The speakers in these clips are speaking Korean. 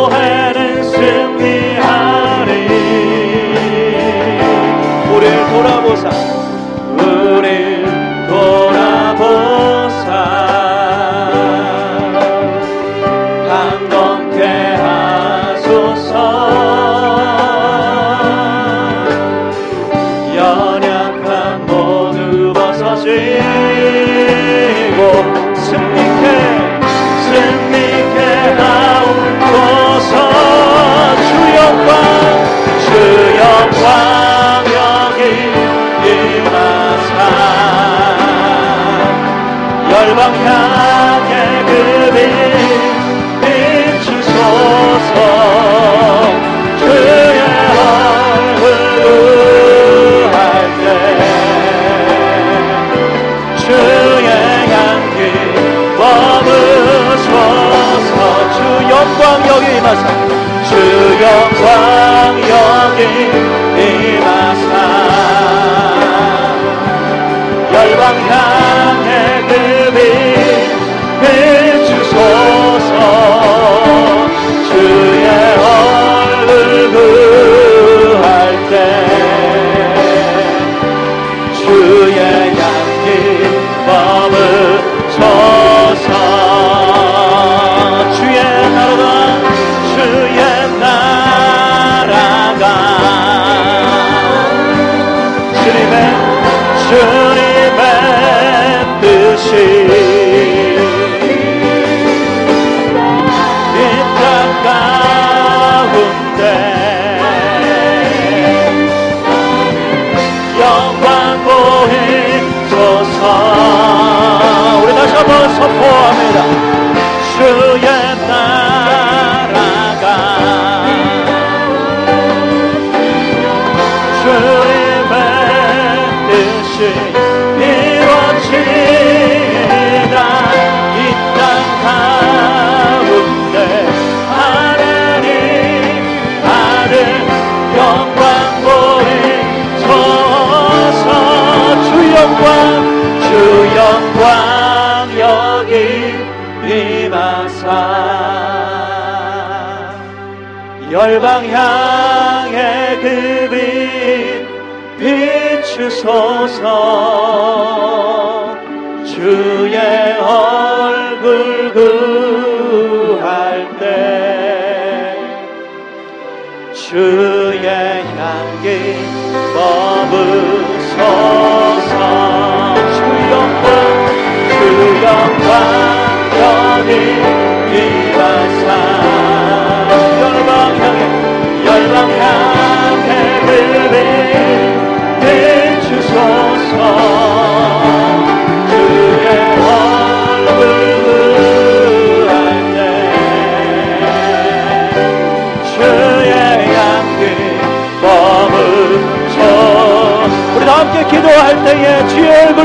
기도하는 승리하리. 우리를 돌아보사. 정하게 그를 비추소서 주의 얼굴 할때 주의 향기 머무소서 주 영광 여기 마사 주 영광 여기 열방 향해 그빛 비추소서 주의 얼굴 구할 때 주의 향기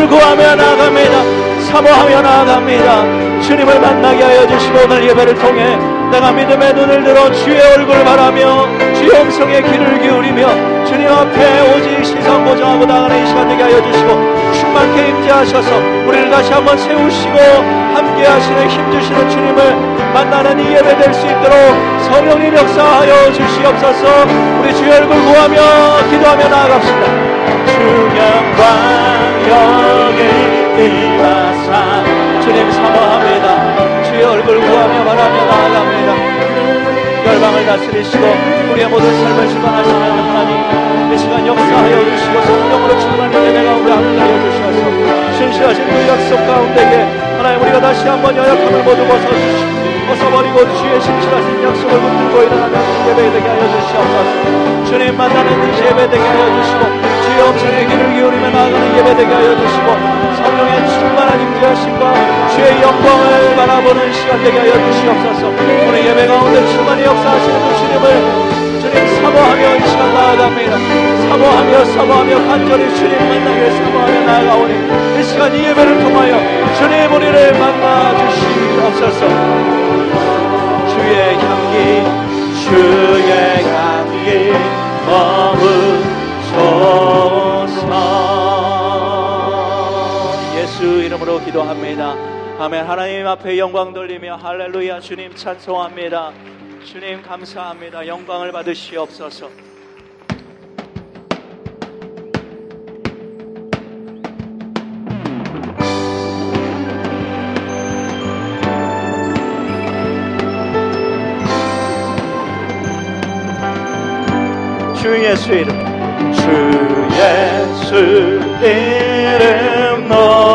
얼굴 구하며 나아갑니다. 사모하며 나아갑니다. 주님을 만나게 하여 주시고 오늘 예배를 통해 내가 믿음의 눈을 들어 주의 얼굴 바라며 주의 음성에 귀를 기울이며 주님 앞에 오직 시선 고정하고 나가는 이 시간 되게 하여 주시고 충만케 임재하셔서 우리를 다시 한번 세우시고 함께 하시는 힘주시는 주님을 만나는 이 예배 될 수 있도록 성령님 역사하여 주시옵소서. 우리 주의 얼굴 구하며 기도하며 나아갑시다. 주영광 여기 임하사 주님 사모합니다. 주의 얼굴 구하며 바라며 나아갑니다. 열방을 다스리시고 우리의 모든 삶을 주관하시는 하나님 이 시간 역사하여 주시고 성령으로 충만한 예배가 우리 함께 하여 주셔서. 신실하신 그 약속 가운데에 하나님 우리가 다시 한번 연약함을 모두 벗어주시고 벗어버리고 주의 신실하신 약속을 붙들고 일어나는 이 예배 되게 하여 주시옵소서. 주님 만나는 이 예배 되게 하여 주시고 주의 엄성의 귀를 기울이며 나아가는 예배 되게 하여 주시고 성령의 충만한 임재하심과 주의 영광을 바라보는 시간 되게 하여 주시옵소서. 오늘 예배 가운데 충만히 역사하시는 그 주님을 주님 사모하며 이 시간 나아갑니다 사모하며 사모하며 간절히 주님 만나길 사모하며 나아가오니 이 시간 이 예배를 통하여 주님 우리를 만나 주시옵소서. 주의 향기 주의 향기 머무소서. 예수 이름으로 기도합니다. 아멘. 하나님 앞에 영광 돌리며 할렐루야 주님 찬송합니다. 주님 감사합니다. 영광을 받으시옵소서 예수 이름. 주 예수 이름 높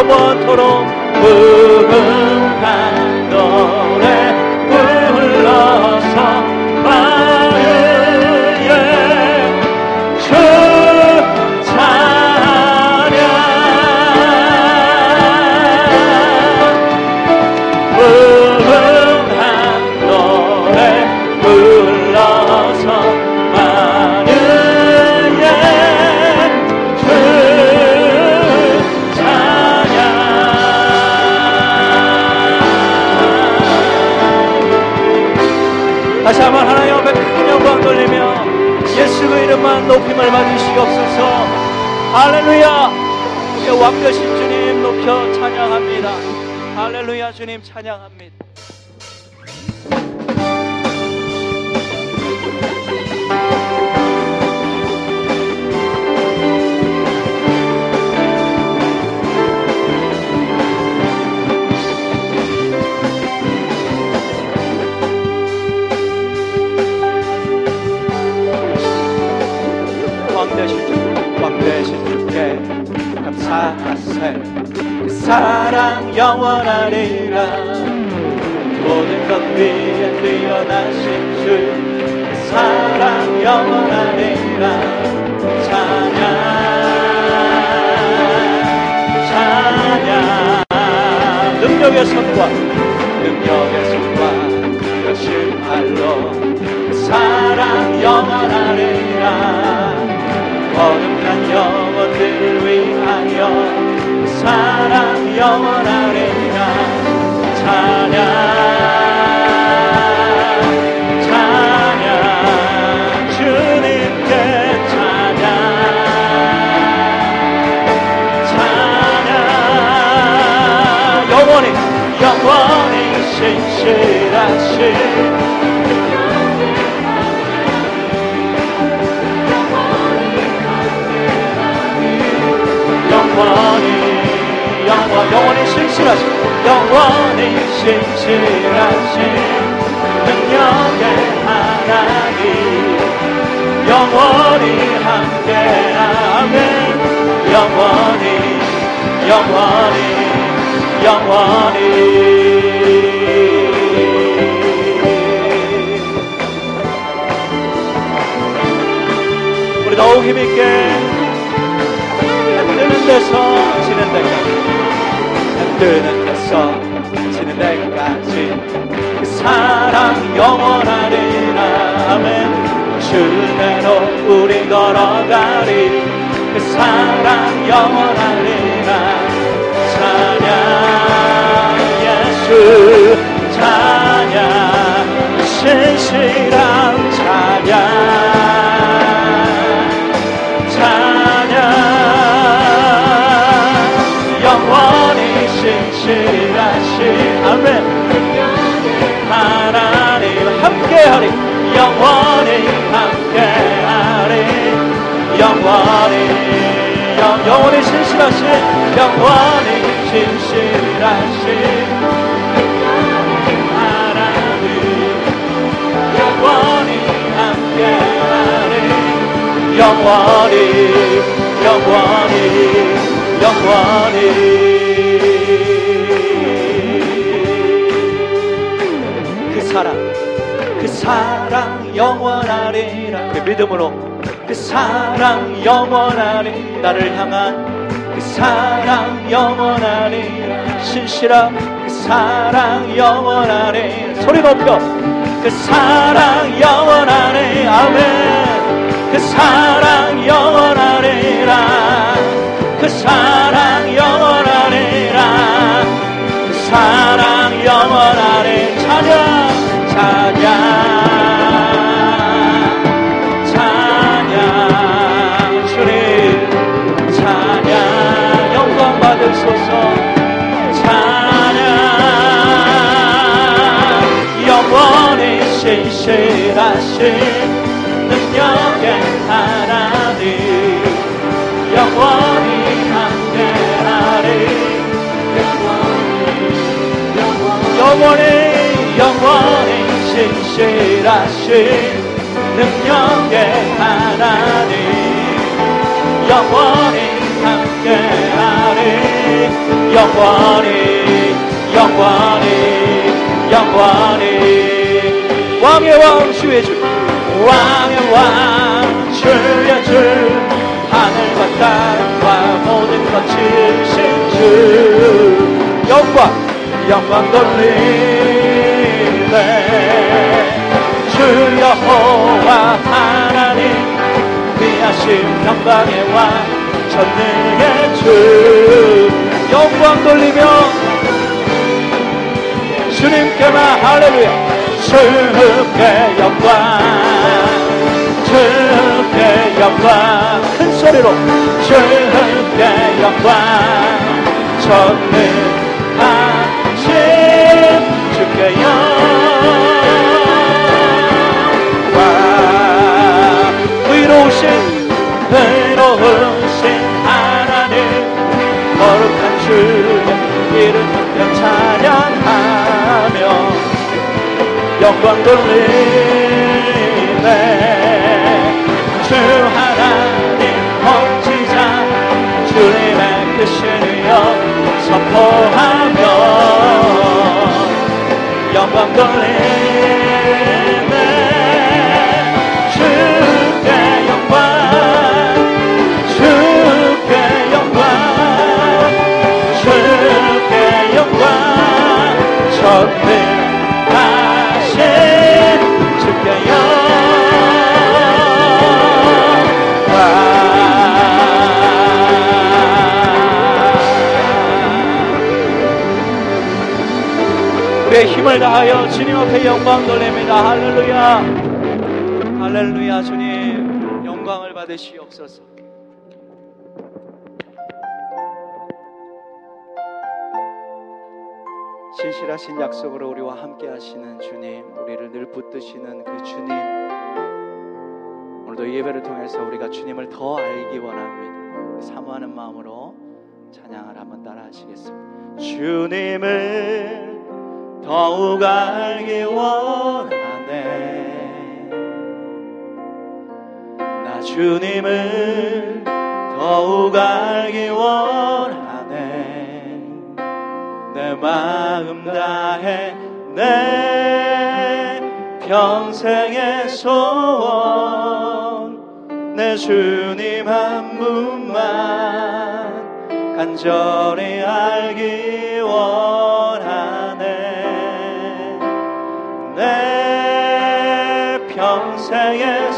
영원토록 무궁한 할렐루야. 우리의 왕 되신 주님 높여 찬양합니다. 할렐루야 주님 찬양합니다 사랑 영원하리라 찬양 찬양. 주님께 찬양 찬양. 영원히 영원히 신실하신 신실하신 영원히 신실하신 능력의 하나님. 영원히 함께하면 영원히 영원히 영원히. 우리 더욱 힘있게 해 뜨는 데서 데까지 해 뜨는 데서 지는 데까지 그 사랑 영원하리라. 아멘. 주대로 우리 걸어가리. 그 사랑 영원하리라. 찬양 예수 찬양. 신실한 찬양 함께하리. 영원히 함께하리. 영원히 영, 영원히 신실하신 영원히 신실하신. 하나님 영원히 함께하리. 영원히 영원히 영원히 사랑 영원하리라. 그 믿음으로. 그 사랑 영원하리 나를 향한 그 사랑 영원하리라. 신실한 그 사랑 영원하리 소리 높여. 그 사랑 영원하리 아멘. 그 사랑 영원하리라. 그 사랑 영원하리라. 그 사랑 영원하리 찬양 찬양 실실하신 능력의 하나님. 영원히 함께하리. 영원히 영원히 영원히 실실하신 능력의 하나님. 영원히 함께 함께하리. 영원히 영원히 영원히. 왕의 왕 주의 주. 왕의 왕 주의 주. 하늘과 땅과 모든 것 지으신 주. 영광 영광 돌리네. 주 여호와 하나님. 위하신 영광의 왕 전능의 주 영광 돌리며 주님께만 할렐루야. 주께 영광 주께 영광. 큰 소리로 주께 영광. 전능하신 주께 영광 영광 돌리네 주 하나님 멋지자 주님의 크신이여 선포하며 영광 돌리네 힘을 다하여 주님 앞에 영광 돌립니다 할렐루야 할렐루야 주님 영광을 받으시옵소서 신실하신 약속으로 우리와 함께 하시는 주님, 우리를 늘 붙드시는 그 주님. 오늘도 예배를 통해서 우리가 주님을 더 알기 원합니다. 사모하는 마음으로 찬양을 한번 따라 하시겠습니다. 주님을 더욱 알기 원하네. 나 주님을 더욱 알기 원하네. 내 마음 다해 내 평생의 소원 내 주님 한 분만 간절히 알기 원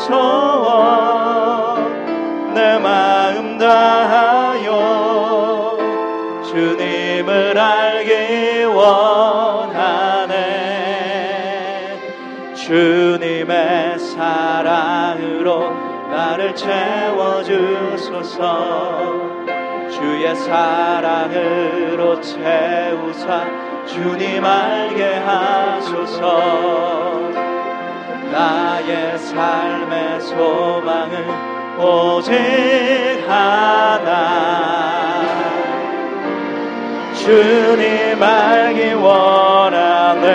소원 내 마음 다하여 주님을 알기 원하네. 주님의 사랑으로 나를 채워주소서. 주의 사랑으로 채우사 주님 알게 하소서 나의 삶의 소망은 오직 하나. 주님 알기 원하네.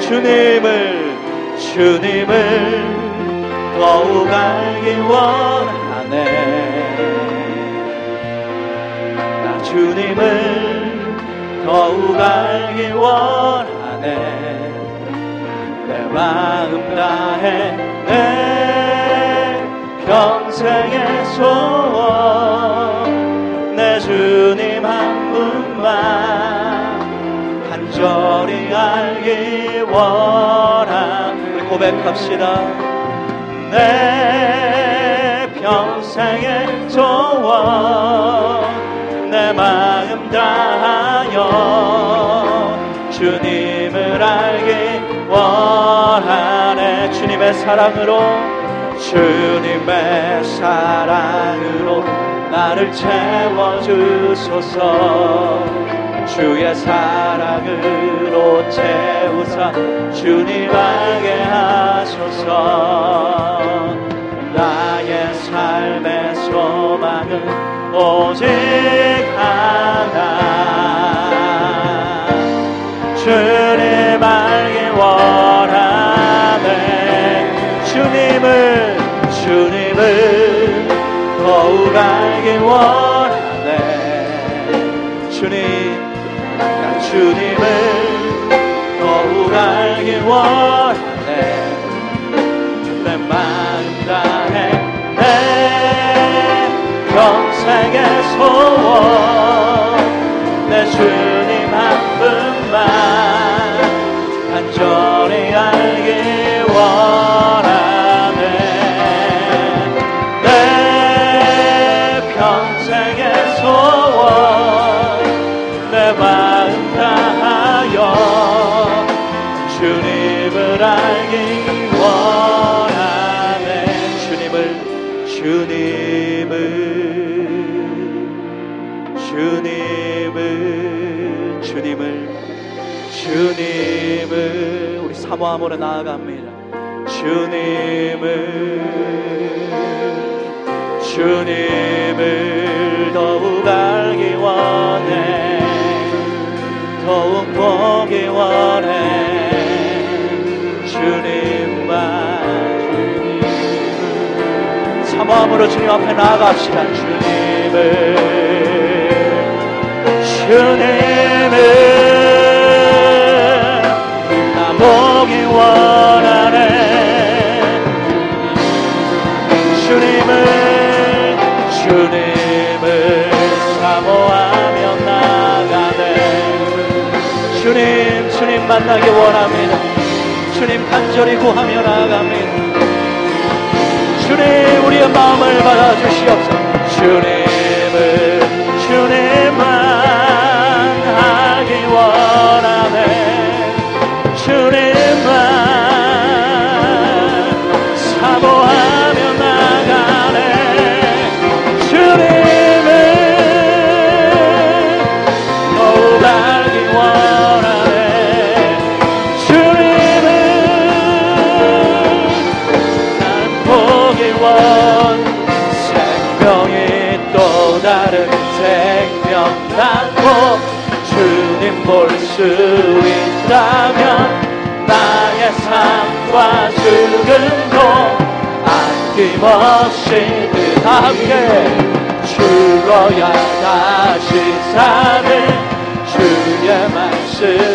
주님을 주님을 더욱 알기 원하네. 나 주님을 더욱 알기 원하네. 내 마음 다해 내 평생의 소원. 내 주님 한 분만 간절히 알기 원하 우리 고백합시다. 내 평생의 소원. 내 마음 다하여 주님을 알기 원하네 주님의 사랑으로 주님의 사랑으로 나를 채워주소서. 주의 사랑으로 채우사 주님 알게 하소서. 나의 삶의 소망은 오직 하나. 주님 주님을 더욱 알기 원하네. 주님 나 주님을 더욱 알기 원하네. 내 마음 다해. 내 평생의 소원 사모함으로 나아갑니다. 주님을 주님을 더욱 알기 원해. 더욱 보기 원해. 주님만 사모함으로 주님 앞에 나아갑시다. 주님을 주님을 원하네. 주님을 주님을 사모하며 나가네. 주님 주님 만나기 원합니다. 주님 간절히 구하며 나아갑니다. 주님 우리의 마음을 받아주시옵소서. 주님을 삶과 죽음도 아낌없이 그다 함께 죽어야 다시 사는 주의 말씀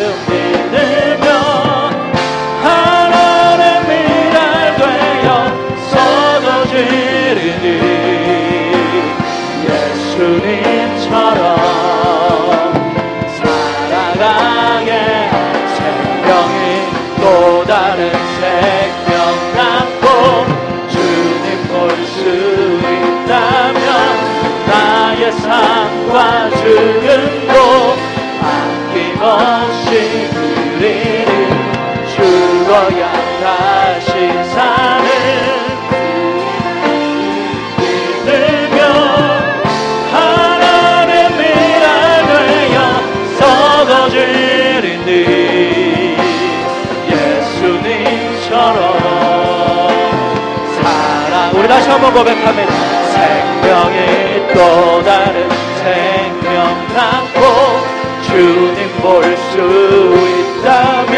다시 한번 고백합니다. 생명이 또 다른 생명 낳고 주님 볼 수 있다면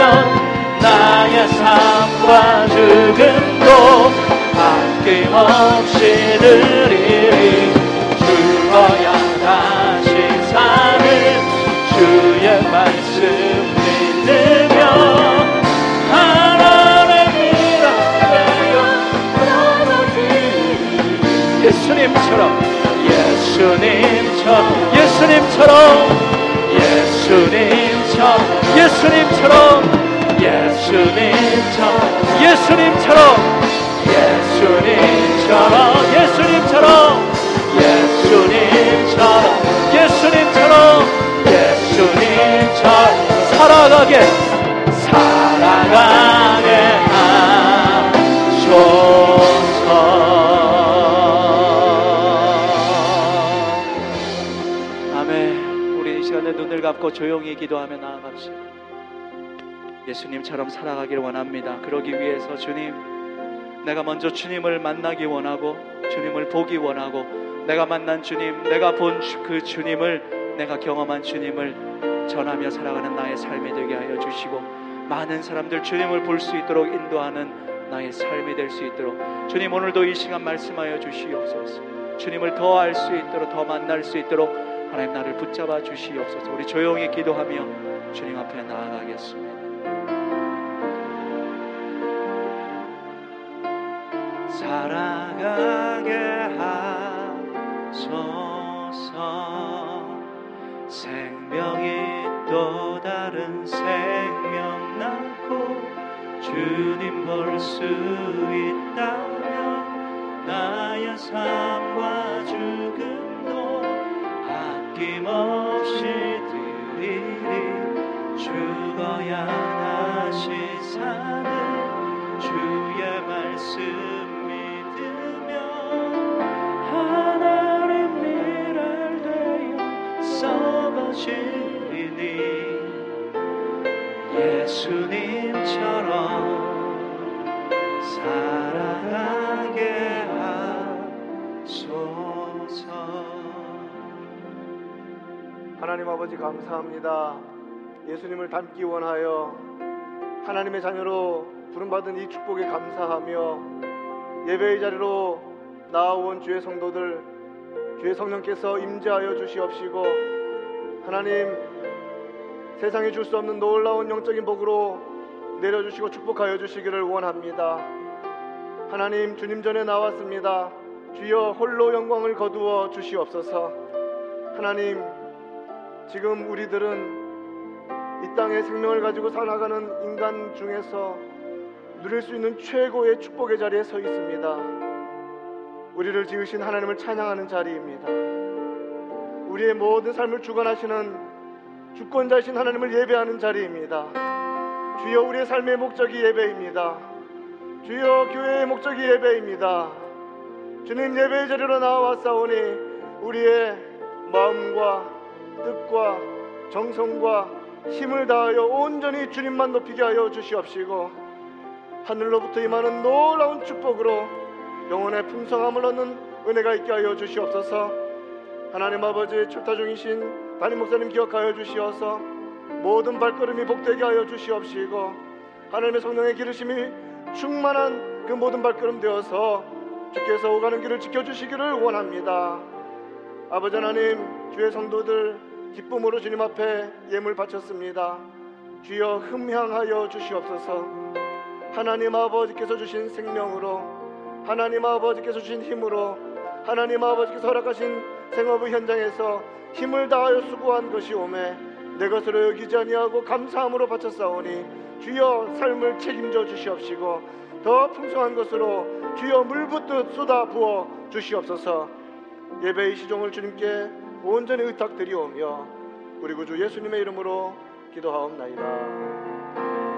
나의 삶과 죽음도 아낌없이 드리리 예수님처럼. 예수님처럼. 예수님처럼. 예수님처럼. 예수님처럼. 예수님처럼. 예수님처럼 시간에 눈을 감고 조용히 기도하며 나아갑시다. 예수님처럼 살아가길 원합니다. 그러기 위해서 주님 내가 먼저 주님을 만나기 원하고 주님을 보기 원하고 내가 만난 주님 내가 본 그 주님을 내가 경험한 주님을 전하며 살아가는 나의 삶이 되게 하여 주시고 많은 사람들 주님을 볼 수 있도록 인도하는 나의 삶이 될 수 있도록 주님 오늘도 이 시간 말씀하여 주시옵소서. 주님을 더 알 수 있도록 더 만날 수 있도록 하나님 나를 붙잡아 주시옵소서. 우리 조용히 기도하며 주님 앞에 나아가겠습니다. 살아가게 하소서. 생명이 또 다른 생명 낳고 주님 볼 수 있다면 나의 삶과 다시 사는 주의 말씀 믿으며 하나님 일을 되어 썩어지리니 예수님처럼 살아가게 하소서 하나님 아버지 감사합니다. 예수님을 닮기 원하여 하나님의 자녀로 부름받은 이 축복에 감사하며 예배의 자리로 나아온 주의 성도들 주의 성령께서 임재하여 주시옵시고 하나님 세상에 줄 수 없는 놀라운 영적인 복으로 내려주시고 축복하여 주시기를 원합니다. 하나님 주님 전에 나왔습니다. 주여 홀로 영광을 거두어 주시옵소서. 하나님 지금 우리들은 이 땅에 생명을 가지고 살아가는 인간 중에서 누릴 수 있는 최고의 축복의 자리에 서 있습니다. 우리를 지으신 하나님을 찬양하는 자리입니다. 우리의 모든 삶을 주관하시는 주권자이신 하나님을 예배하는 자리입니다. 주여 우리의 삶의 목적이 예배입니다. 주여 교회의 목적이 예배입니다. 주님 예배의 자리로 나와싸우니 우리의 마음과 뜻과 정성과 힘을 다하여 온전히 주님만 높이게 하여 주시옵시고 하늘로부터 임하는 놀라운 축복으로 영혼의 풍성함을 얻는 은혜가 있게 하여 주시옵소서. 하나님 아버지 출타 중이신 담임 목사님 기억하여 주시어서 모든 발걸음이 복되게 하여 주시옵시고 하나님의 성령의 기르심이 충만한 그 모든 발걸음 되어서 주께서 오가는 길을 지켜주시기를 원합니다. 아버지 하나님 주의 성도들 기쁨으로 주님 앞에 예물 바쳤습니다. 주여 흠향하여 주시옵소서. 하나님 아버지께서 주신 생명으로 하나님 아버지께서 주신 힘으로 하나님 아버지께서 허락하신 생업의 현장에서 힘을 다하여 수고한 것이 오매 내 것으로 여기지 아니하고 감사함으로 바쳤사오니 주여 삶을 책임져 주시옵시고 더 풍성한 것으로 주여 물붓듯 쏟아 부어 주시옵소서. 예배의 시종을 주님께 온전히 의탁드리오며 우리 구주 예수님의 이름으로 기도하옵나이다.